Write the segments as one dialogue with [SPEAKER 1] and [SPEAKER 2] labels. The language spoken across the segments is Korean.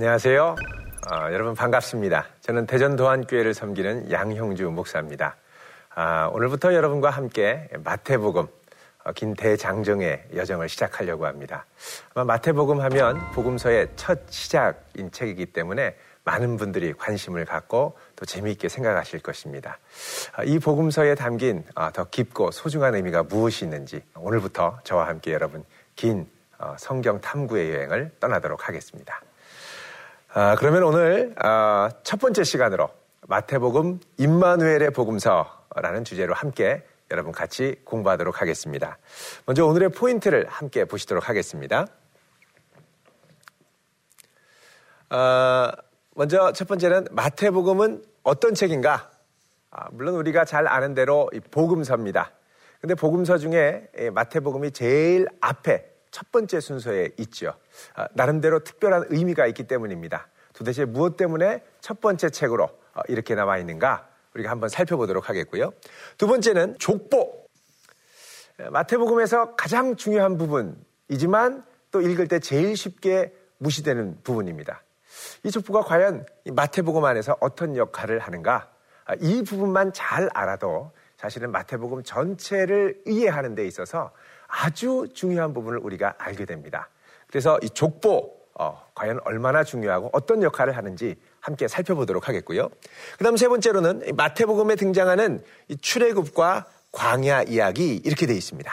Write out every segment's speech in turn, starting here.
[SPEAKER 1] 안녕하세요. 어, 여러분 반갑습니다. 저는 대전 도안교회를 섬기는 양형주 목사입니다. 아, 오늘부터 여러분과 함께 마태복음 어, 긴 대장정의 여정을 시작하려고 합니다. 아마 마태복음 하면 복음서의 첫 시작인 책이기 때문에 많은 분들이 관심을 갖고 또 재미있게 생각하실 것입니다. 아, 이 복음서에 담긴 아, 더 깊고 소중한 의미가 무엇이 있는지 오늘부터 저와 함께 여러분 긴 어, 성경 탐구의 여행을 떠나도록 하겠습니다. 아, 그러면 오늘 아, 첫 번째 시간으로 마태복음 임마누엘의 복음서라는 주제로 함께 여러분 같이 공부하도록 하겠습니다. 먼저 오늘의 포인트를 함께 보시도록 하겠습니다. 아, 먼저 첫 번째는 마태복음은 어떤 책인가? 아, 물론 우리가 잘 아는 대로 복음서입니다. 근데 복음서 중에 마태복음이 제일 앞에 첫 번째 순서에 있죠. 아, 나름대로 특별한 의미가 있기 때문입니다. 도대체 무엇 때문에 첫 번째 책으로 어, 이렇게 나와 있는가? 우리가 한번 살펴보도록 하겠고요. 두 번째는 족보. 마태복음에서 가장 중요한 부분이지만 또 읽을 때 제일 쉽게 무시되는 부분입니다. 이 족보가 과연 마태복음 안에서 어떤 역할을 하는가? 아, 이 부분만 잘 알아도 사실은 마태복음 전체를 이해하는 데 있어서 아주 중요한 부분을 우리가 알게 됩니다. 그래서 이 족보 어, 과연 얼마나 중요하고 어떤 역할을 하는지 함께 살펴보도록 하겠고요. 그 다음 세 번째로는 마태복음에 등장하는 이 출애굽과 광야 이야기 이렇게 되어 있습니다.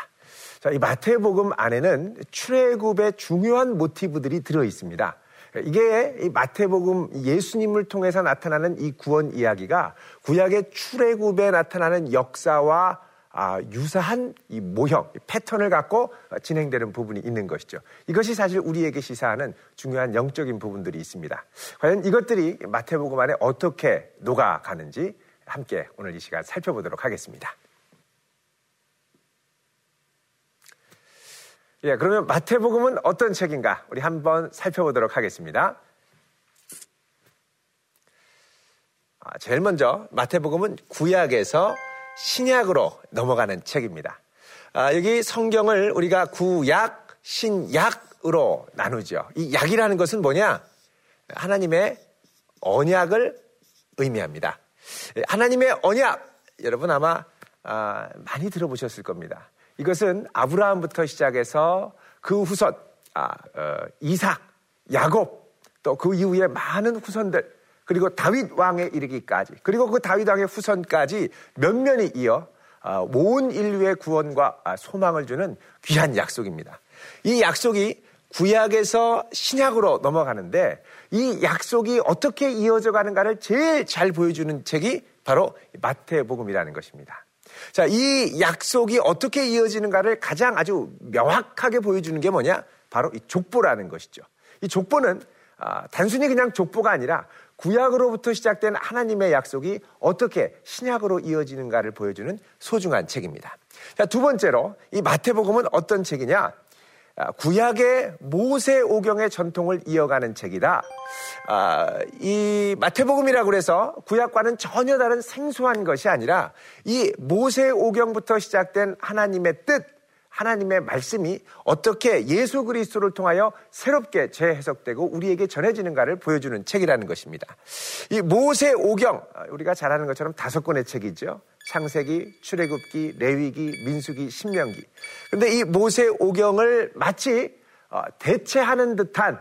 [SPEAKER 1] 자, 이 마태복음 안에는 출애굽의 중요한 모티브들이 들어 있습니다. 이게 이 마태복음 예수님을 통해서 나타나는 이 구원 이야기가 구약의 출애굽에 나타나는 역사와 아, 유사한 이 모형, 이 패턴을 갖고 진행되는 부분이 있는 것이죠. 이것이 사실 우리에게 시사하는 중요한 영적인 부분들이 있습니다. 과연 이것들이 마태복음 안에 어떻게 녹아가는지 함께 오늘 이 시간 살펴보도록 하겠습니다. 예, 그러면 마태복음은 어떤 책인가? 우리 한번 살펴보도록 하겠습니다. 아, 제일 먼저 마태복음은 구약에서 신약으로 넘어가는 책입니다. 아, 여기 성경을 우리가 구약, 신약으로 나누죠. 이 약이라는 것은 뭐냐? 하나님의 언약을 의미합니다. 하나님의 언약, 여러분 아마 아, 많이 들어보셨을 겁니다. 이것은 아브라함부터 시작해서 그 후손, 아, 어, 이삭, 야곱, 또 그 이후에 많은 후손들, 그리고 다윗 왕에 이르기까지 그리고 그 다윗 왕의 후손까지 면면이 이어 아, 온 인류의 구원과 아, 소망을 주는 귀한 약속입니다. 이 약속이 구약에서 신약으로 넘어가는데 이 약속이 어떻게 이어져 가는가를 제일 잘 보여주는 책이 바로 마태복음이라는 것입니다. 자, 이 약속이 어떻게 이어지는가를 가장 아주 명확하게 보여주는 게 뭐냐? 바로 이 족보라는 것이죠. 이 족보는 아, 단순히 그냥 족보가 아니라 구약으로부터 시작된 하나님의 약속이 어떻게 신약으로 이어지는가를 보여주는 소중한 책입니다. 자, 두 번째로 이 마태복음은 어떤 책이냐? 아, 구약의 모세 오경의 전통을 이어가는 책이다. 아, 이 마태복음이라고 해서 구약과는 전혀 다른 생소한 것이 아니라 이 모세 오경부터 시작된 하나님의 뜻, 하나님의 말씀이 어떻게 예수 그리스도를 통하여 새롭게 재해석되고 우리에게 전해지는가를 보여주는 책이라는 것입니다. 이 모세 오경 우리가 잘 아는 것처럼 다섯 권의 책이죠. 창세기, 출애굽기, 레위기, 민수기, 신명기. 근데 이 모세 오경을 마치 어, 대체하는 듯한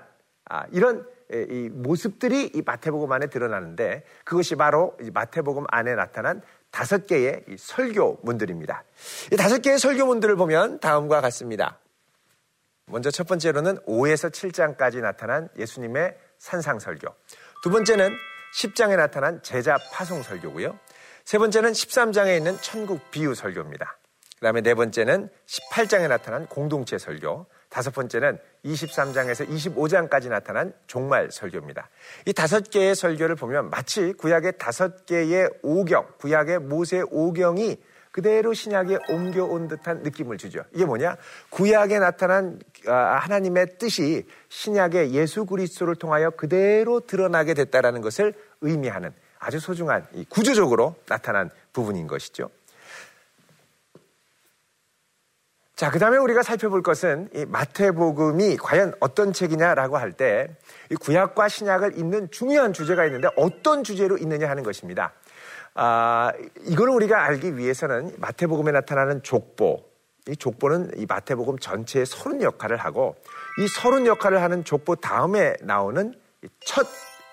[SPEAKER 1] 아, 이런 이 모습들이 이 마태복음 안에 드러나는데 그것이 바로 마태복음 안에 나타난 다섯 개의 설교문들입니다. 이 다섯 개의 설교문들을 보면 다음과 같습니다. 먼저 첫 번째로는 5에서 7장까지 나타난 예수님의 산상 설교. 두 번째는 10장에 나타난 제자 파송 설교고요. 세 번째는 13장에 있는 천국 비유 설교입니다. 그 다음에 네 번째는 18장에 나타난 공동체 설교. 다섯 번째는 23장에서 25장까지 나타난 종말 설교입니다. 이 다섯 개의 설교를 보면 마치 구약의 다섯 개의 오경, 구약의 모세 오경이 그대로 신약에 옮겨온 듯한 느낌을 주죠. 이게 뭐냐? 구약에 나타난 아, 하나님의 뜻이 신약의 예수 그리스도를 통하여 그대로 드러나게 됐다라는 것을 의미하는 아주 소중한 구조적으로 나타난 부분인 것이죠. 자, 그 다음에 우리가 살펴볼 것은 이 마태복음이 과연 어떤 책이냐라고 할 때 이 구약과 신약을 잇는 중요한 주제가 있는데 어떤 주제로 있느냐 하는 것입니다. 아, 이거를 우리가 알기 위해서는 마태복음에 나타나는 족보, 이 족보는 이 마태복음 전체의 서른 역할을 하고 이 서른 역할을 하는 족보 다음에 나오는 첫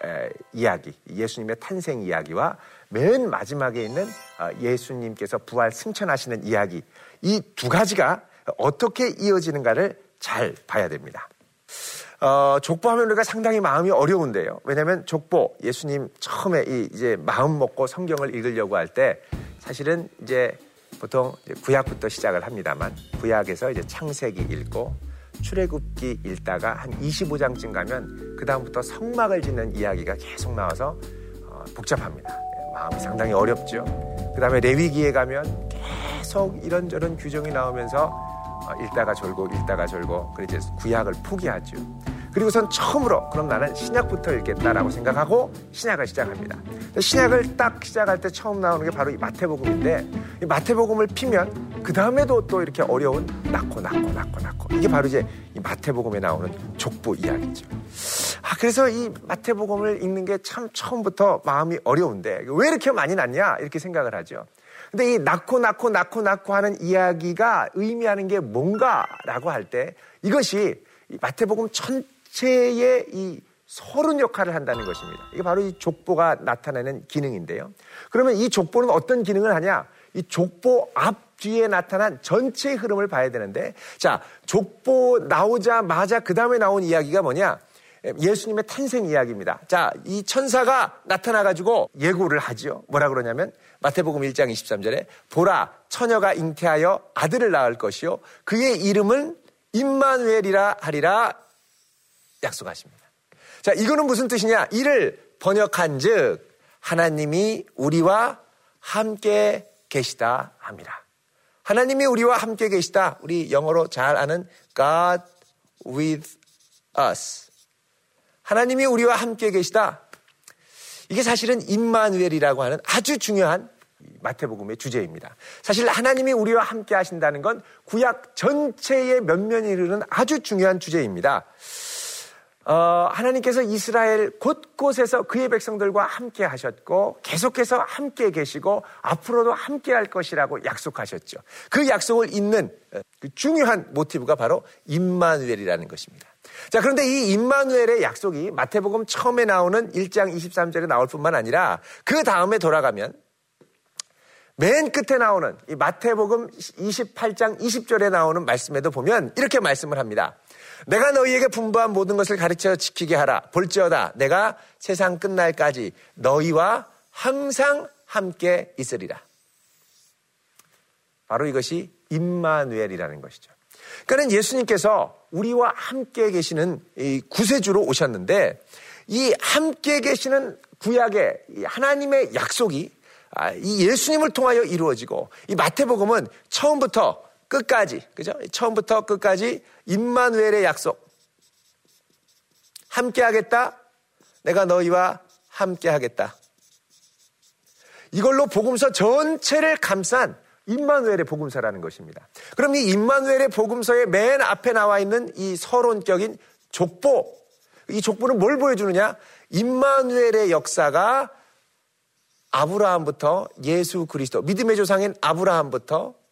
[SPEAKER 1] 에, 이야기, 예수님의 탄생 이야기와 맨 마지막에 있는 어, 예수님께서 부활 승천하시는 이야기, 이 두 가지가 어떻게 이어지는가를 잘 봐야 됩니다. 어, 족보 하면 우리가 상당히 마음이 어려운데요. 왜냐하면 족보, 예수님 처음에 이, 이제 마음 먹고 성경을 읽으려고 할 때 사실은 이제 보통 이제 구약부터 시작을 합니다만 구약에서 이제 창세기 읽고 출애굽기 읽다가 한 25장쯤 가면 그 다음부터 성막을 짓는 이야기가 계속 나와서 어, 복잡합니다. 예, 마음이 상당히 어렵죠. 그 다음에 레위기에 가면 계속 이런저런 규정이 나오면서 어, 읽다가 졸고 읽다가 졸고 그래 이제 구약을 포기하죠. 그리고선 처음으로 그럼 나는 신약부터 읽겠다라고 생각하고 신약을 시작합니다. 신약을 딱 시작할 때 처음 나오는 게 바로 이 마태복음인데 이 마태복음을 피면 그 다음에도 또 이렇게 어려운 낳고 낳고 낳고 낳고 이게 바로 이제 이 마태복음에 나오는 족보 이야기죠. 아 그래서 이 마태복음을 읽는 게 참 처음부터 마음이 어려운데 왜 이렇게 많이 낳냐 이렇게 생각을 하죠. 근데 이 낳고 낳고 낳고 낳고 하는 이야기가 의미하는 게 뭔가라고 할 때 이것이 마태복음 전체의 이 서른 역할을 한다는 것입니다. 이게 바로 이 족보가 나타내는 기능인데요. 그러면 이 족보는 어떤 기능을 하냐? 이 족보 앞 뒤에 나타난 전체의 흐름을 봐야 되는데, 자, 족보 나오자마자 그 다음에 나온 이야기가 뭐냐? 예수님의 탄생 이야기입니다. 자, 이 천사가 나타나가지고 예고를 하지요. 뭐라 그러냐면 마태복음 1장 23절에 보라 처녀가 잉태하여 아들을 낳을 것이요 그의 이름은 임마누엘이라 하리라 약속하십니다. 자, 이거는 무슨 뜻이냐? 이를 번역한즉 하나님이 우리와 함께 계시다 합니다. 하나님이 우리와 함께 계시다. 우리 영어로 잘 아는 God with us. 하나님이 우리와 함께 계시다. 이게 사실은 임마누엘이라고 하는 아주 중요한 마태복음의 주제입니다. 사실 하나님이 우리와 함께 하신다는 건 구약 전체의 면면이 흐르는 아주 중요한 주제입니다. 어, 하나님께서 이스라엘 곳곳에서 그의 백성들과 함께 하셨고 계속해서 함께 계시고 앞으로도 함께 할 것이라고 약속하셨죠. 그 약속을 잇는 어, 그 중요한 모티브가 바로 임마누엘이라는 것입니다. 자, 그런데 이 임마누엘의 약속이 마태복음 처음에 나오는 1장 23절에 나올 뿐만 아니라 그 다음에 돌아가면 맨 끝에 나오는 이 마태복음 28장 20절에 나오는 말씀에도 보면 이렇게 말씀을 합니다. 내가 너희에게 분부한 모든 것을 가르쳐 지키게 하라. 볼지어다. 내가 세상 끝날까지 너희와 항상 함께 있으리라. 바로 이것이 임마누엘이라는 것이죠. 그러니까 예수님께서 우리와 함께 계시는 이 구세주로 오셨는데 이 함께 계시는 구약의 하나님의 약속이 아, 이 예수님을 통하여 이루어지고 이 마태복음은 처음부터 끝까지 그죠? 처음부터 끝까지 임마누엘의 약속 함께 하겠다. 내가 너희와 함께 하겠다. 이걸로 복음서 전체를 감싼 임마누엘의 복음서라는 것입니다. 그럼 이 임마누엘의 복음서의 맨 앞에 나와 있는 이 서론격인 족보. 이 족보는 뭘 보여주느냐? 임마누엘의 역사가 아브라함부터 예수 그리스도, 믿음의 조상인 아브라함부터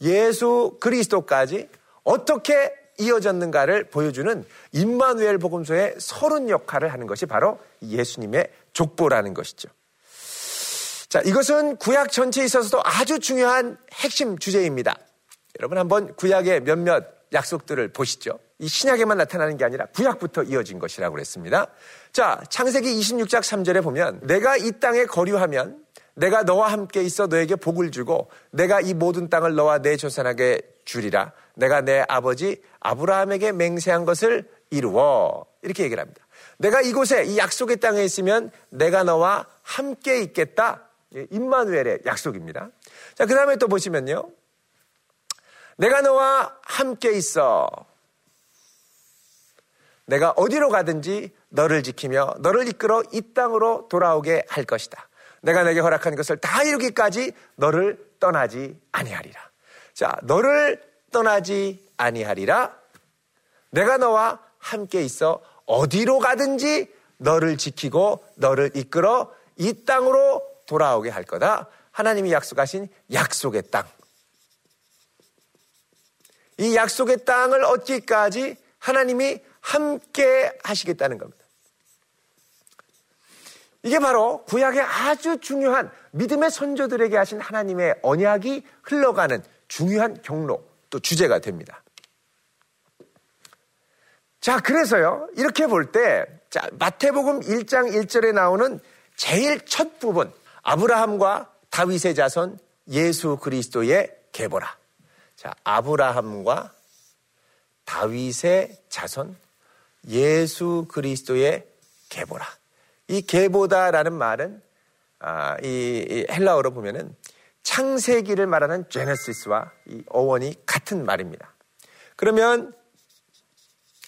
[SPEAKER 1] 예수 그리스도까지 어떻게 이어졌는가를 보여주는 임마누엘 복음서의 서른 역할을 하는 것이 바로 예수님의 족보라는 것이죠. 자, 이것은 구약 전체에 있어서도 아주 중요한 핵심 주제입니다. 여러분 한번 구약의 몇몇 약속들을 보시죠. 이 신약에만 나타나는 게 아니라 구약부터 이어진 것이라고 그랬습니다. 자, 창세기 26장 3절에 보면 내가 이 땅에 거류하면 내가 너와 함께 있어 너에게 복을 주고 내가 이 모든 땅을 너와 내 조상에게 주리라. 내가 내 아버지 아브라함에게 맹세한 것을 이루어. 이렇게 얘기를 합니다. 내가 이곳에 이 약속의 땅에 있으면 내가 너와 함께 있겠다. 임마누엘의 약속입니다. 자, 그 다음에 또 보시면요. 내가 너와 함께 있어. 내가 어디로 가든지 너를 지키며 너를 이끌어 이 땅으로 돌아오게 할 것이다. 내가 내게 허락한 것을 다 이루기까지 너를 떠나지 아니하리라. 자, 너를 떠나지 아니하리라. 내가 너와 함께 있어 어디로 가든지 너를 지키고 너를 이끌어 이 땅으로 돌아오게 할 거다. 하나님이 약속하신 약속의 땅. 이 약속의 땅을 얻기까지 하나님이 함께 하시겠다는 겁니다. 이게 바로 구약의 아주 중요한 믿음의 선조들에게 하신 하나님의 언약이 흘러가는 중요한 경로 또 주제가 됩니다. 자, 그래서요, 이렇게 볼 때, 자, 마태복음 1장 1절에 나오는 제일 첫 부분, 아브라함과 다윗의 자손 예수 그리스도의 계보라. 자, 아브라함과 다윗의 자손 예수 그리스도의 계보라. 이 계보다라는 말은 아, 이, 헬라어로 보면은 창세기를 말하는 제네시스와 이 어원이 같은 말입니다. 그러면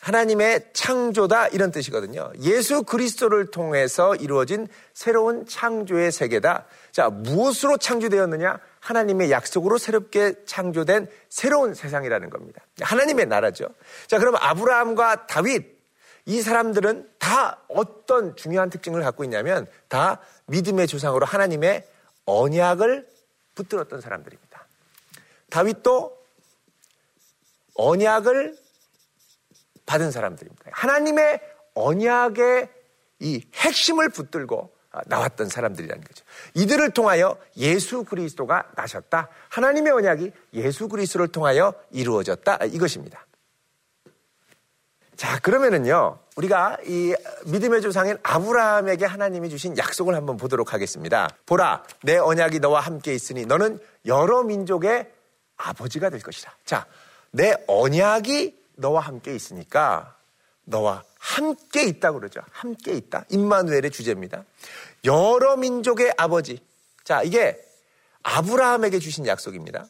[SPEAKER 1] 하나님의 창조다 이런 뜻이거든요. 예수 그리스도를 통해서 이루어진 새로운 창조의 세계다. 자, 무엇으로 창조되었느냐? 하나님의 약속으로 새롭게 창조된 새로운 세상이라는 겁니다. 하나님의 나라죠. 자, 그럼 아브라함과 다윗 이 사람들은 다 어떤 중요한 특징을 갖고 있냐면 다 믿음의 조상으로 하나님의 언약을 붙들었던 사람들입니다. 다윗도 언약을 받은 사람들입니다. 하나님의 언약의 이 핵심을 붙들고 나왔던 사람들이라는 거죠. 이들을 통하여 예수 그리스도가 나셨다. 하나님의 언약이 예수 그리스도를 통하여 이루어졌다. 이것입니다. 자, 그러면은요, 우리가 이 믿음의 조상인 아브라함에게 하나님이 주신 약속을 한번 보도록 하겠습니다. 보라, 내 언약이 너와 함께 있으니 너는 여러 민족의 아버지가 될 것이다. 자, 내 언약이 너와 함께 있으니까 너와 함께 있다 그러죠. 함께 있다. 임마누엘의 주제입니다. 여러 민족의 아버지. 자, 이게 아브라함에게 주신 약속입니다.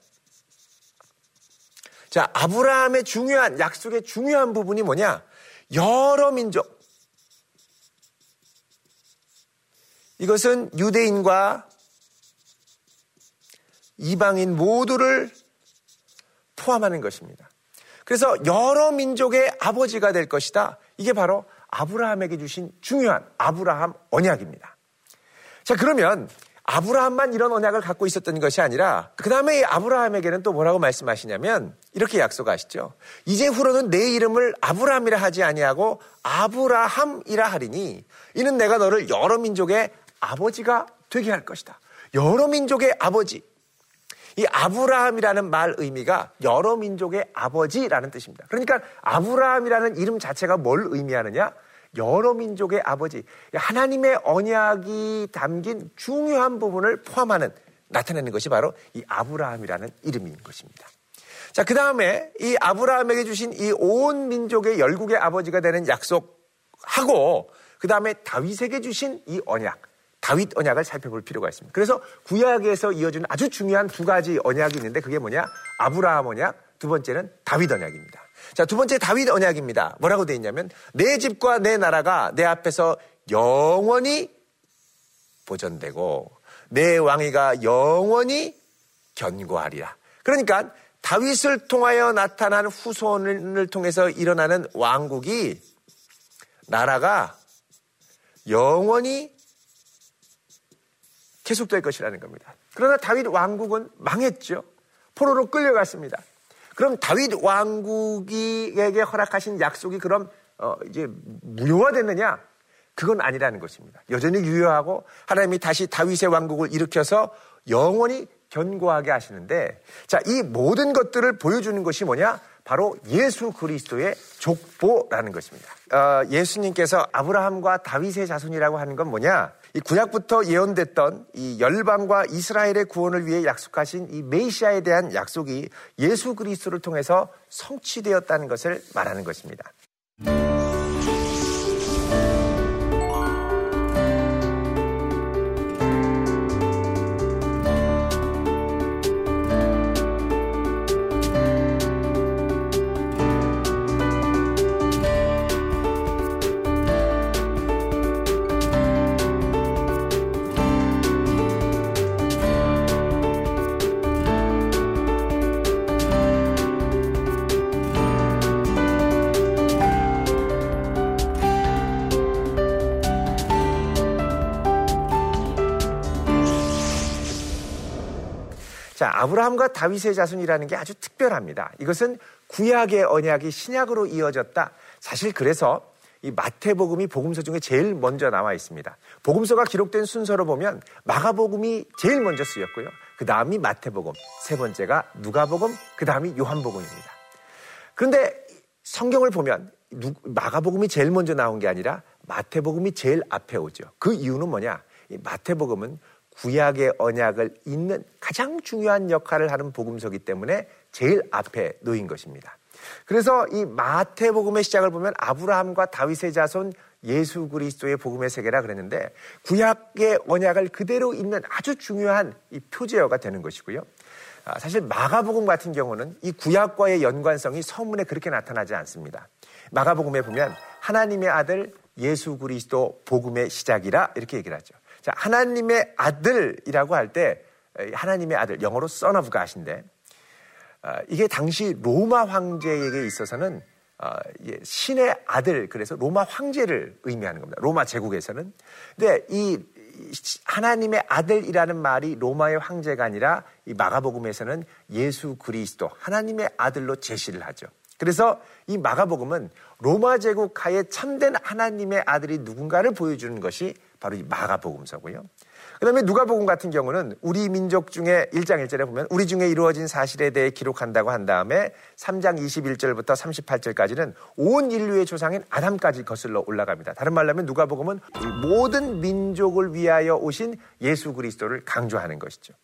[SPEAKER 1] 자, 아브라함의 중요한, 약속의 중요한 부분이 뭐냐? 여러 민족. 이것은 유대인과 이방인 모두를 포함하는 것입니다. 그래서 여러 민족의 아버지가 될 것이다. 이게 바로 아브라함에게 주신 중요한 아브라함 언약입니다. 자, 그러면 아브라함만 이런 언약을 갖고 있었던 것이 아니라 그 다음에 이 아브라함에게는 또 뭐라고 말씀하시냐면 이렇게 약속하시죠. 이제 후로는 내 이름을 아브라함이라 하지 아니하고 아브라함이라 하리니 이는 내가 너를 여러 민족의 아버지가 되게 할 것이다. 여러 민족의 아버지. 이 아브라함이라는 말 의미가 여러 민족의 아버지라는 뜻입니다. 그러니까 아브라함이라는 이름 자체가 뭘 의미하느냐? 여러 민족의 아버지, 하나님의 언약이 담긴 중요한 부분을 포함하는 나타내는 것이 바로 이 아브라함이라는 이름인 것입니다. 자, 그 다음에 이 아브라함에게 주신 이 온 민족의 열국의 아버지가 되는 약속하고 그 다음에 다윗에게 주신 이 언약, 다윗 언약을 살펴볼 필요가 있습니다. 그래서 구약에서 이어지는 아주 중요한 두 가지 언약이 있는데 그게 뭐냐? 아브라함 언약, 두 번째는 다윗 언약입니다. 자, 두 번째 다윗 언약입니다. 뭐라고 되어 있냐면 내 집과 내 나라가 내 앞에서 영원히 보존되고 내 왕위가 영원히 견고하리라. 그러니까 다윗을 통하여 나타난 후손을 통해서 일어나는 왕국이 나라가 영원히 계속될 것이라는 겁니다. 그러나 다윗 왕국은 망했죠. 포로로 끌려갔습니다. 그럼 다윗 왕국에게 허락하신 약속이 그럼 어 이제 무효화됐느냐? 그건 아니라는 것입니다. 여전히 유효하고 하나님이 다시 다윗의 왕국을 일으켜서 영원히 견고하게 하시는데 자, 이 모든 것들을 보여주는 것이 뭐냐? 바로 예수 그리스도의 족보라는 것입니다. 어, 예수님께서 아브라함과 다윗의 자손이라고 하는 건 뭐냐? 이 구약부터 예언됐던 이 열방과 이스라엘의 구원을 위해 약속하신 이 메시아에 대한 약속이 예수 그리스도를 통해서 성취되었다는 것을 말하는 것입니다. 아브라함과 다윗의 자손이라는 게 아주 특별합니다. 이것은 구약의 언약이 신약으로 이어졌다. 사실 그래서 이 마태복음이 복음서 중에 제일 먼저 나와 있습니다. 복음서가 기록된 순서로 보면 마가복음이 제일 먼저 쓰였고요. 그 다음이 마태복음, 세 번째가 누가복음, 그 다음이 요한복음입니다. 그런데 성경을 보면 마가복음이 제일 먼저 나온 게 아니라 마태복음이 제일 앞에 오죠. 그 이유는 뭐냐? 마태복음은 구약의 언약을 잇는 가장 중요한 역할을 하는 복음서기 때문에 제일 앞에 놓인 것입니다. 그래서 이 마태복음의 시작을 보면 아브라함과 다윗의 자손 예수 그리스도의 복음의 세계라 그랬는데 구약의 언약을 그대로 잇는 아주 중요한 이 표제어가 되는 것이고요. 아, 사실 마가복음 같은 경우는 이 구약과의 연관성이 서문에 그렇게 나타나지 않습니다. 마가복음에 보면 하나님의 아들 예수 그리스도 복음의 시작이라 이렇게 얘기를 하죠. 자, 하나님의 아들이라고 할 때 하나님의 아들 영어로 son of god인데 아, 이게 당시 로마 황제에게 있어서는 아, 신의 아들 그래서 로마 황제를 의미하는 겁니다. 로마 제국에서는. 근데 이 하나님의 아들이라는 말이 로마의 황제가 아니라 이 마가복음에서는 예수 그리스도 하나님의 아들로 제시를 하죠. 그래서 이 마가복음은 로마 제국 하에 참된 하나님의 아들이 누군가를 보여주는 것이 바로 이 마가복음서고요. 그 다음에 누가복음 같은 경우는 우리 민족 중에 1장 1절에 보면 우리 중에 이루어진 사실에 대해 기록한다고 한 다음에 3장 21절부터 38절까지는 온 인류의 조상인 아담까지 거슬러 올라갑니다. 다른 말로 하면 누가복음은 모든 민족을 위하여 오신 예수 그리스도를 강조하는 것이죠.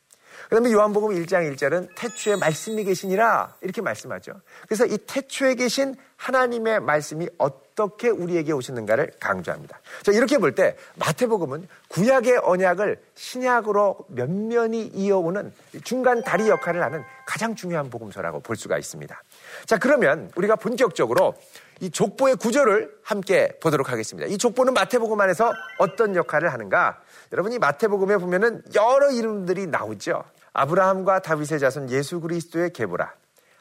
[SPEAKER 1] 그 다음에 요한복음 1장 1절은 태초에 말씀이 계시니라 이렇게 말씀하죠. 그래서 이 태초에 계신 하나님의 말씀이 어떻게 우리에게 오시는가를 강조합니다. 자, 이렇게 볼 때 마태복음은 구약의 언약을 신약으로 면면이 이어오는 중간 다리 역할을 하는 가장 중요한 복음서라고 볼 수가 있습니다. 자, 그러면 우리가 본격적으로 이 족보의 구조를 함께 보도록 하겠습니다. 이 족보는 마태복음 안에서 어떤 역할을 하는가? 여러분이 마태복음에 보면은 여러 이름들이 나오죠. 아브라함과 다윗의 자손 예수 그리스도의 계보라.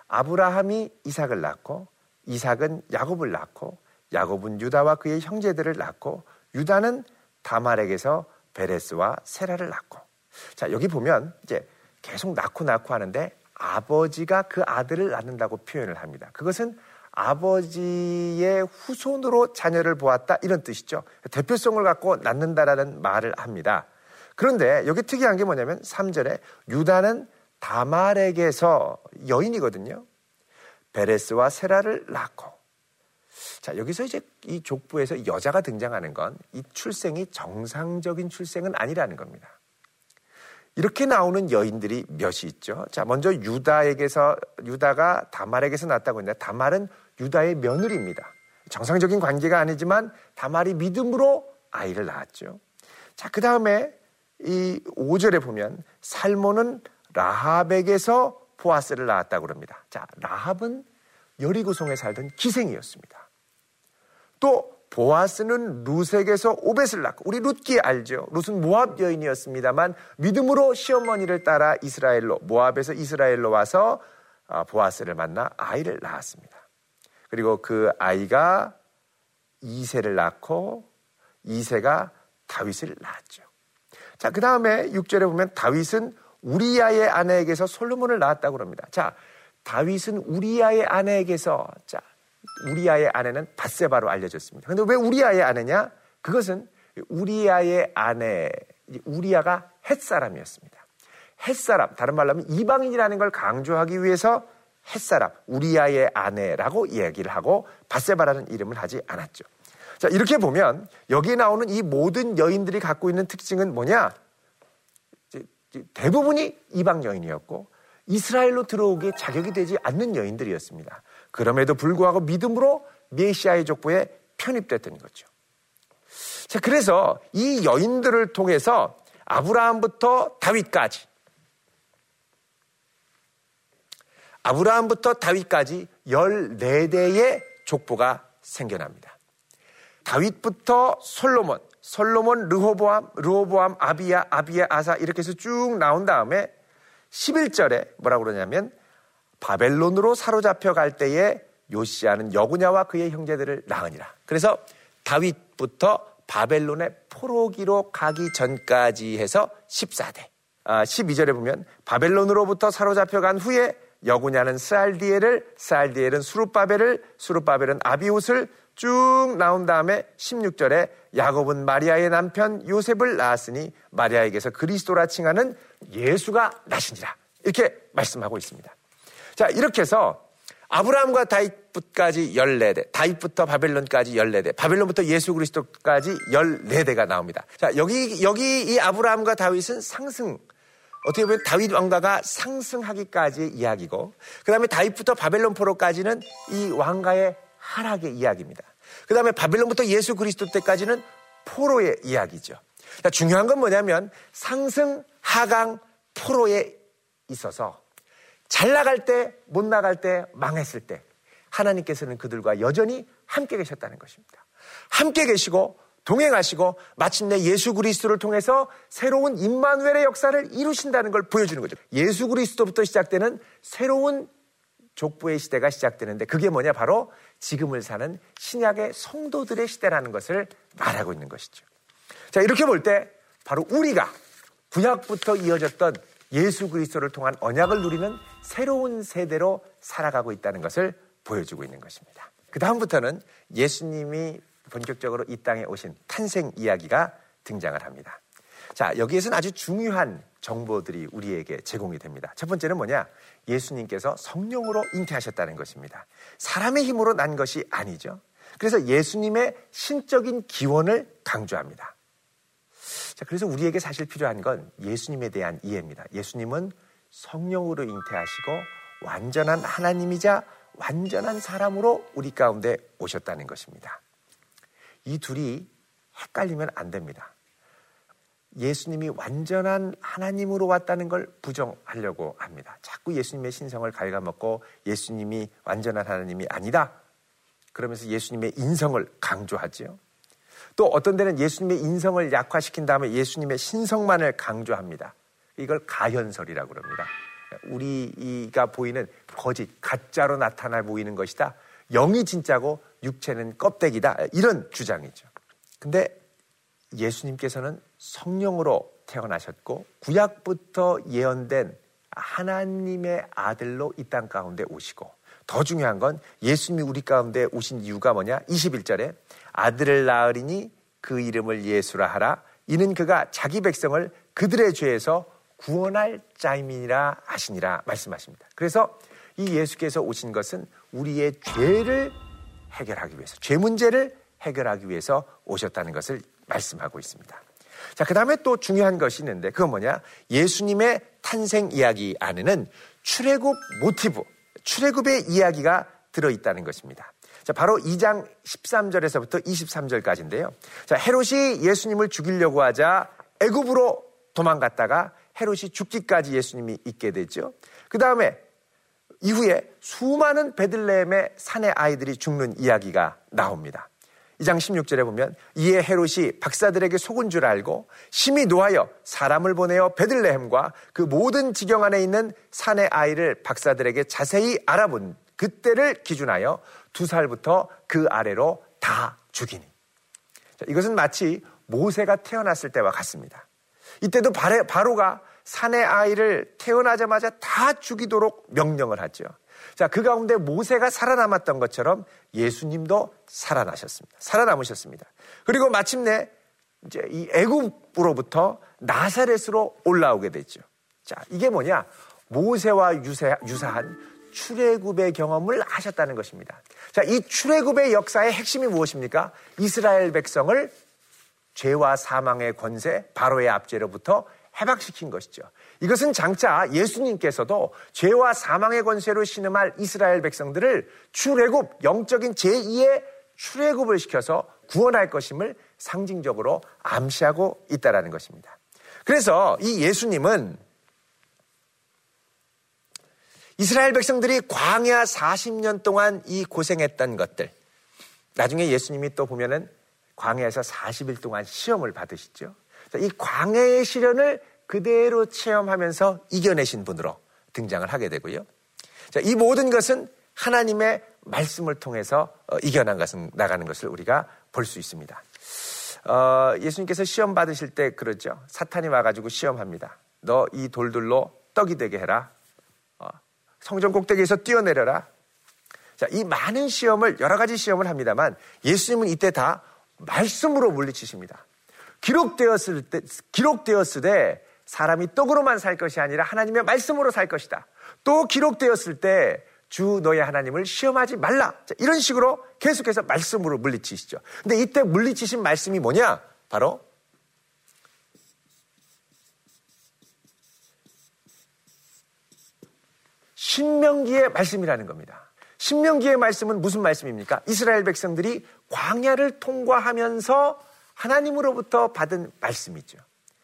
[SPEAKER 1] 아브라함이 이삭을 낳고 이삭은 야곱을 낳고 야곱은 유다와 그의 형제들을 낳고 유다는 다말에게서 베레스와 세라를 낳고 자 여기 보면 이제 계속 낳고 낳고 하는데 아버지가 그 아들을 낳는다고 표현을 합니다. 그것은 아버지의 후손으로 자녀를 보았다 이런 뜻이죠. 대표성을 갖고 낳는다라는 말을 합니다. 그런데 여기 특이한 게 뭐냐면 3절에 유다는 다말에게서 여인이거든요. 베레스와 세라를 낳고. 자, 여기서 이제 이 족부에서 여자가 등장하는 건 이 출생이 정상적인 출생은 아니라는 겁니다. 이렇게 나오는 여인들이 몇이 있죠. 자, 먼저 유다에게서, 유다가 다말에게서 낳았다고 했는데, 다말은 유다의 며느리입니다. 정상적인 관계가 아니지만, 다말이 믿음으로 아이를 낳았죠. 자, 그 다음에 이 5절에 보면 살모는 라합에게서 보아스를 낳았다고 합니다. 자, 라합은 여리고성에 살던 기생이었습니다. 또 보아스는 룻에게서 오벳을 낳고 우리 룻기 알죠? 룻은 모압 여인이었습니다만 믿음으로 시어머니를 따라 이스라엘로 모압에서 이스라엘로 와서 아, 보아스를 만나 아이를 낳았습니다. 그리고 그 아이가 이세를 낳고 이세가 다윗을 낳았죠. 자, 그 다음에 6절에 보면 다윗은 우리야의 아내에게서 솔로몬을 낳았다고 합니다. 자, 다윗은 우리야의 아내에게서 자, 우리야의 아내는 바세바로 알려졌습니다. 근데 왜 우리야의 아내냐? 그것은 우리야의 아내, 우리야가 햇사람이었습니다. 햇사람, 다른 말로 하면 이방인이라는 걸 강조하기 위해서 햇사람, 우리야의 아내라고 이야기를 하고 바세바라는 이름을 하지 않았죠. 자, 이렇게 보면 여기 나오는 이 모든 여인들이 갖고 있는 특징은 뭐냐? 대부분이 이방 여인이었고 이스라엘로 들어오기에 자격이 되지 않는 여인들이었습니다. 그럼에도 불구하고 믿음으로 메시아의 족보에 편입됐던 거죠. 자, 그래서 이 여인들을 통해서 아브라함부터 다윗까지 아브라함부터 다윗까지 14대의 족보가 생겨납니다. 다윗부터 솔로몬, 솔로몬, 르호보암, 르호보암, 아비야, 아비야, 아사 이렇게 해서 쭉 나온 다음에 11절에 뭐라고 그러냐면 바벨론으로 사로잡혀 갈 때에 요시아는 여구냐와 그의 형제들을 낳으니라. 그래서 다윗부터 바벨론의 포로기로 가기 전까지 해서 14대. 12절에 아, 보면 바벨론으로부터 사로잡혀 간 후에 여구냐는 스알디엘을, 스알디엘은 수룹바벨을, 수룹바벨은 아비옷을 쭉 나온 다음에 16절에 야곱은 마리아의 남편 요셉을 낳았으니 마리아에게서 그리스도라 칭하는 예수가 나시니라. 이렇게 말씀하고 있습니다. 자, 이렇게 해서 아브라함과 다윗까지 14대, 다윗부터 바벨론까지 14대, 바벨론부터 예수 그리스도까지 14대가 나옵니다. 자, 여기, 여기 이 아브라함과 다윗은 상승, 어떻게 보면 다윗 왕가가 상승하기까지의 이야기고, 그 다음에 다윗부터 바벨론 포로까지는 이 왕가의 하락의 이야기입니다. 그 다음에 바벨론부터 예수 그리스도 때까지는 포로의 이야기죠. 자, 중요한 건 뭐냐면 상승, 하강, 포로에 있어서 잘 나갈 때, 못 나갈 때, 망했을 때 하나님께서는 그들과 여전히 함께 계셨다는 것입니다. 함께 계시고 동행하시고 마침내 예수 그리스도를 통해서 새로운 임마누엘의 역사를 이루신다는 걸 보여주는 거죠. 예수 그리스도부터 시작되는 새로운 족보의 시대가 시작되는데 그게 뭐냐 바로 지금을 사는 신약의 성도들의 시대라는 것을 말하고 있는 것이죠. 자 이렇게 볼 때 바로 우리가 구약부터 이어졌던 예수 그리스도를 통한 언약을 누리는 새로운 세대로 살아가고 있다는 것을 보여주고 있는 것입니다. 그 다음부터는 예수님이 본격적으로 이 땅에 오신 탄생 이야기가 등장을 합니다. 자, 여기에서는 아주 중요한 정보들이 우리에게 제공이 됩니다. 첫 번째는 뭐냐? 예수님께서 성령으로 잉태하셨다는 것입니다. 사람의 힘으로 난 것이 아니죠. 그래서 예수님의 신적인 기원을 강조합니다. 자, 그래서 우리에게 사실 필요한 건 예수님에 대한 이해입니다. 예수님은 성령으로 잉태하시고 완전한 하나님이자 완전한 사람으로 우리 가운데 오셨다는 것입니다. 이 둘이 헷갈리면 안 됩니다. 예수님이 완전한 하나님으로 왔다는 걸 부정하려고 합니다. 자꾸 예수님의 신성을 갉아먹고 예수님이 완전한 하나님이 아니다. 그러면서 예수님의 인성을 강조하지요. 또 어떤 데는 예수님의 인성을 약화시킨 다음에 예수님의 신성만을 강조합니다. 이걸 가현설이라고 그럽니다. 우리가 보이는 거짓, 가짜로 나타나 보이는 것이다. 영이 진짜고 육체는 껍데기다. 이런 주장이죠. 근데 예수님께서는 성령으로 태어나셨고 구약부터 예언된 하나님의 아들로 이 땅 가운데 오시고 더 중요한 건 예수님이 우리 가운데 오신 이유가 뭐냐? 21절에 아들을 낳으리니 그 이름을 예수라 하라. 이는 그가 자기 백성을 그들의 죄에서 구원할 자임이라 하시니라 말씀하십니다. 그래서 이 예수께서 오신 것은 우리의 죄를 해결하기 위해서, 죄 문제를 해결하기 위해서 오셨다는 것을 말씀하고 있습니다. 자, 그 다음에 또 중요한 것이 있는데 그건 뭐냐? 예수님의 탄생 이야기 안에는 출애굽 모티브, 출애굽의 이야기가 들어있다는 것입니다. 자, 바로 2장 13절에서부터 23절까지인데요. 자, 헤롯이 예수님을 죽이려고 하자 애굽으로 도망갔다가 헤롯이 죽기까지 예수님이 있게 되죠. 그 다음에 이후에 수많은 베들레헴의 산의 아이들이 죽는 이야기가 나옵니다. 2장 16절에 보면 이에 헤롯이 박사들에게 속은 줄 알고 심히 노하여 사람을 보내어 베들레헴과 그 모든 지경 안에 있는 산의 아이를 박사들에게 자세히 알아본 그때를 기준하여 두 살부터 그 아래로 다 죽이니. 이것은 마치 모세가 태어났을 때와 같습니다. 이때도 바로가 산의 아이를 태어나자마자 다 죽이도록 명령을 하죠. 자, 그 가운데 모세가 살아남았던 것처럼 예수님도 살아나셨습니다. 살아남으셨습니다. 그리고 마침내 이제 이 애굽으로부터 나사렛으로 올라오게 됐죠. 자, 이게 뭐냐? 모세와 유사, 유사한 출애굽의 경험을 하셨다는 것입니다. 자, 이 출애굽의 역사의 핵심이 무엇입니까? 이스라엘 백성을 죄와 사망의 권세, 바로의 압제로부터 해박시킨 것이죠. 이것은 장차 예수님께서도 죄와 사망의 권세로 신음할 이스라엘 백성들을 출애굽, 영적인 제2의 출애굽을 시켜서 구원할 것임을 상징적으로 암시하고 있다라는 것입니다. 그래서 이 예수님은 이스라엘 백성들이 광야 40년 동안 이 고생했던 것들. 나중에 예수님이 또 보면은 광야에서 40일 동안 시험을 받으시죠. 이 광야의 시련을 그대로 체험하면서 이겨내신 분으로 등장을 하게 되고요. 자, 이 모든 것은 하나님의 말씀을 통해서 어, 이겨난 것은 나가는 것을 우리가 볼 수 있습니다. 어, 예수님께서 시험 받으실 때 그러죠. 사탄이 와가지고 시험합니다. 너 이 돌들로 떡이 되게 해라. 어, 성전 꼭대기에서 뛰어내려라. 자, 이 많은 시험을 여러 가지 시험을 합니다만 예수님은 이때 다 말씀으로 물리치십니다. 기록되었을 때 기록되었을 때 사람이 떡으로만 살 것이 아니라 하나님의 말씀으로 살 것이다. 또 기록되었을 때 주 너의 하나님을 시험하지 말라. 자, 이런 식으로 계속해서 말씀으로 물리치시죠. 근데 이때 물리치신 말씀이 뭐냐? 바로 신명기의 말씀이라는 겁니다. 신명기의 말씀은 무슨 말씀입니까? 이스라엘 백성들이 광야를 통과하면서 하나님으로부터 받은 말씀이죠.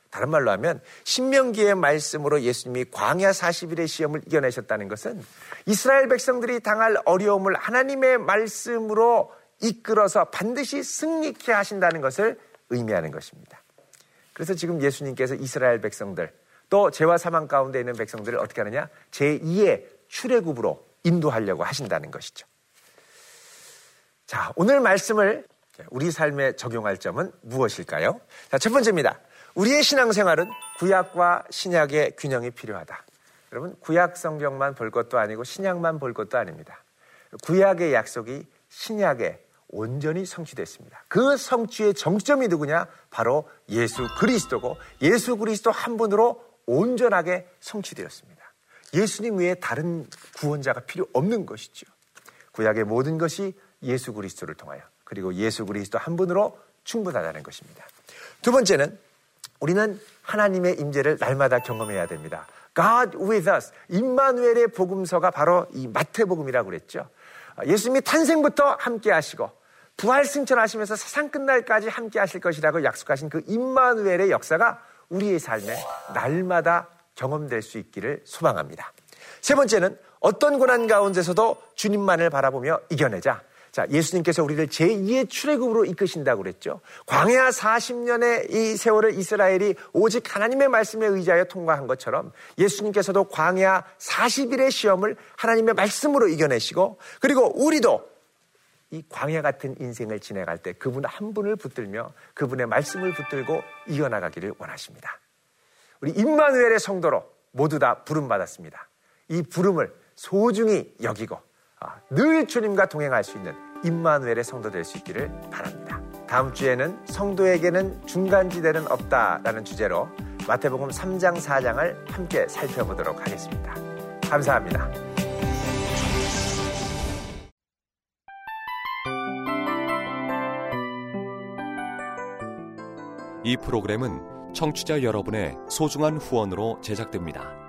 [SPEAKER 1] 다른 말로 하면 신명기의 말씀으로 예수님이 광야 40일의 시험을 이겨내셨다는 것은 이스라엘 백성들이 당할 어려움을 하나님의 말씀으로 이끌어서 반드시 승리케 하신다는 것을 의미하는 것입니다. 그래서 지금 예수님께서 이스라엘 백성들 또 죄와 사망 가운데 있는 백성들을 어떻게 하느냐? 제2의 출애굽으로 인도하려고 하신다는 것이죠. 자, 오늘 말씀을 우리 삶에 적용할 점은 무엇일까요? 자, 첫 번째입니다. 우리의 신앙생활은 구약과 신약의 균형이 필요하다. 여러분, 구약 성경만 볼 것도 아니고 신약만 볼 것도 아닙니다. 구약의 약속이 신약에 온전히 성취됐습니다. 그 성취의 정점이 누구냐? 바로 예수 그리스도고 예수 그리스도 한 분으로 온전하게 성취되었습니다. 예수님 외에 다른 구원자가 필요 없는 것이죠. 구약의 모든 것이 예수 그리스도를 통하여 그리고 예수 그리스도 한 분으로 충분하다는 것입니다. 두 번째는 우리는 하나님의 임재를 날마다 경험해야 됩니다. God with us. 임마누엘의 복음서가 바로 이 마태복음이라고 그랬죠. 예수님이 탄생부터 함께 하시고 부활 승천하시면서 세상 끝날까지 함께 하실 것이라고 약속하신 그 임마누엘의 역사가 우리의 삶에 날마다 경험될 수 있기를 소망합니다. 세 번째는 어떤 고난 가운데서도 주님만을 바라보며 이겨내자. 자, 예수님께서 우리를 제2의 출애굽으로 이끄신다고 그랬죠. 광야 40년의 이 세월을 이스라엘이 오직 하나님의 말씀에 의지하여 통과한 것처럼 예수님께서도 광야 40일의 시험을 하나님의 말씀으로 이겨내시고 그리고 우리도 이 광야 같은 인생을 지내갈 때 그분 한 분을 붙들며 그분의 말씀을 붙들고 이어나가기를 원하십니다. 우리 임마누엘의 성도로 모두 다 부름 받았습니다. 이 부름을 소중히 여기고 아, 늘 주님과 동행할 수 있는 임마누엘의 성도 될 수 있기를 바랍니다. 다음 주에는 성도에게는 중간지대는 없다라는 주제로 마태복음 3장 4장을 함께 살펴보도록 하겠습니다. 감사합니다.
[SPEAKER 2] 이 프로그램은 청취자 여러분의 소중한 후원으로 제작됩니다.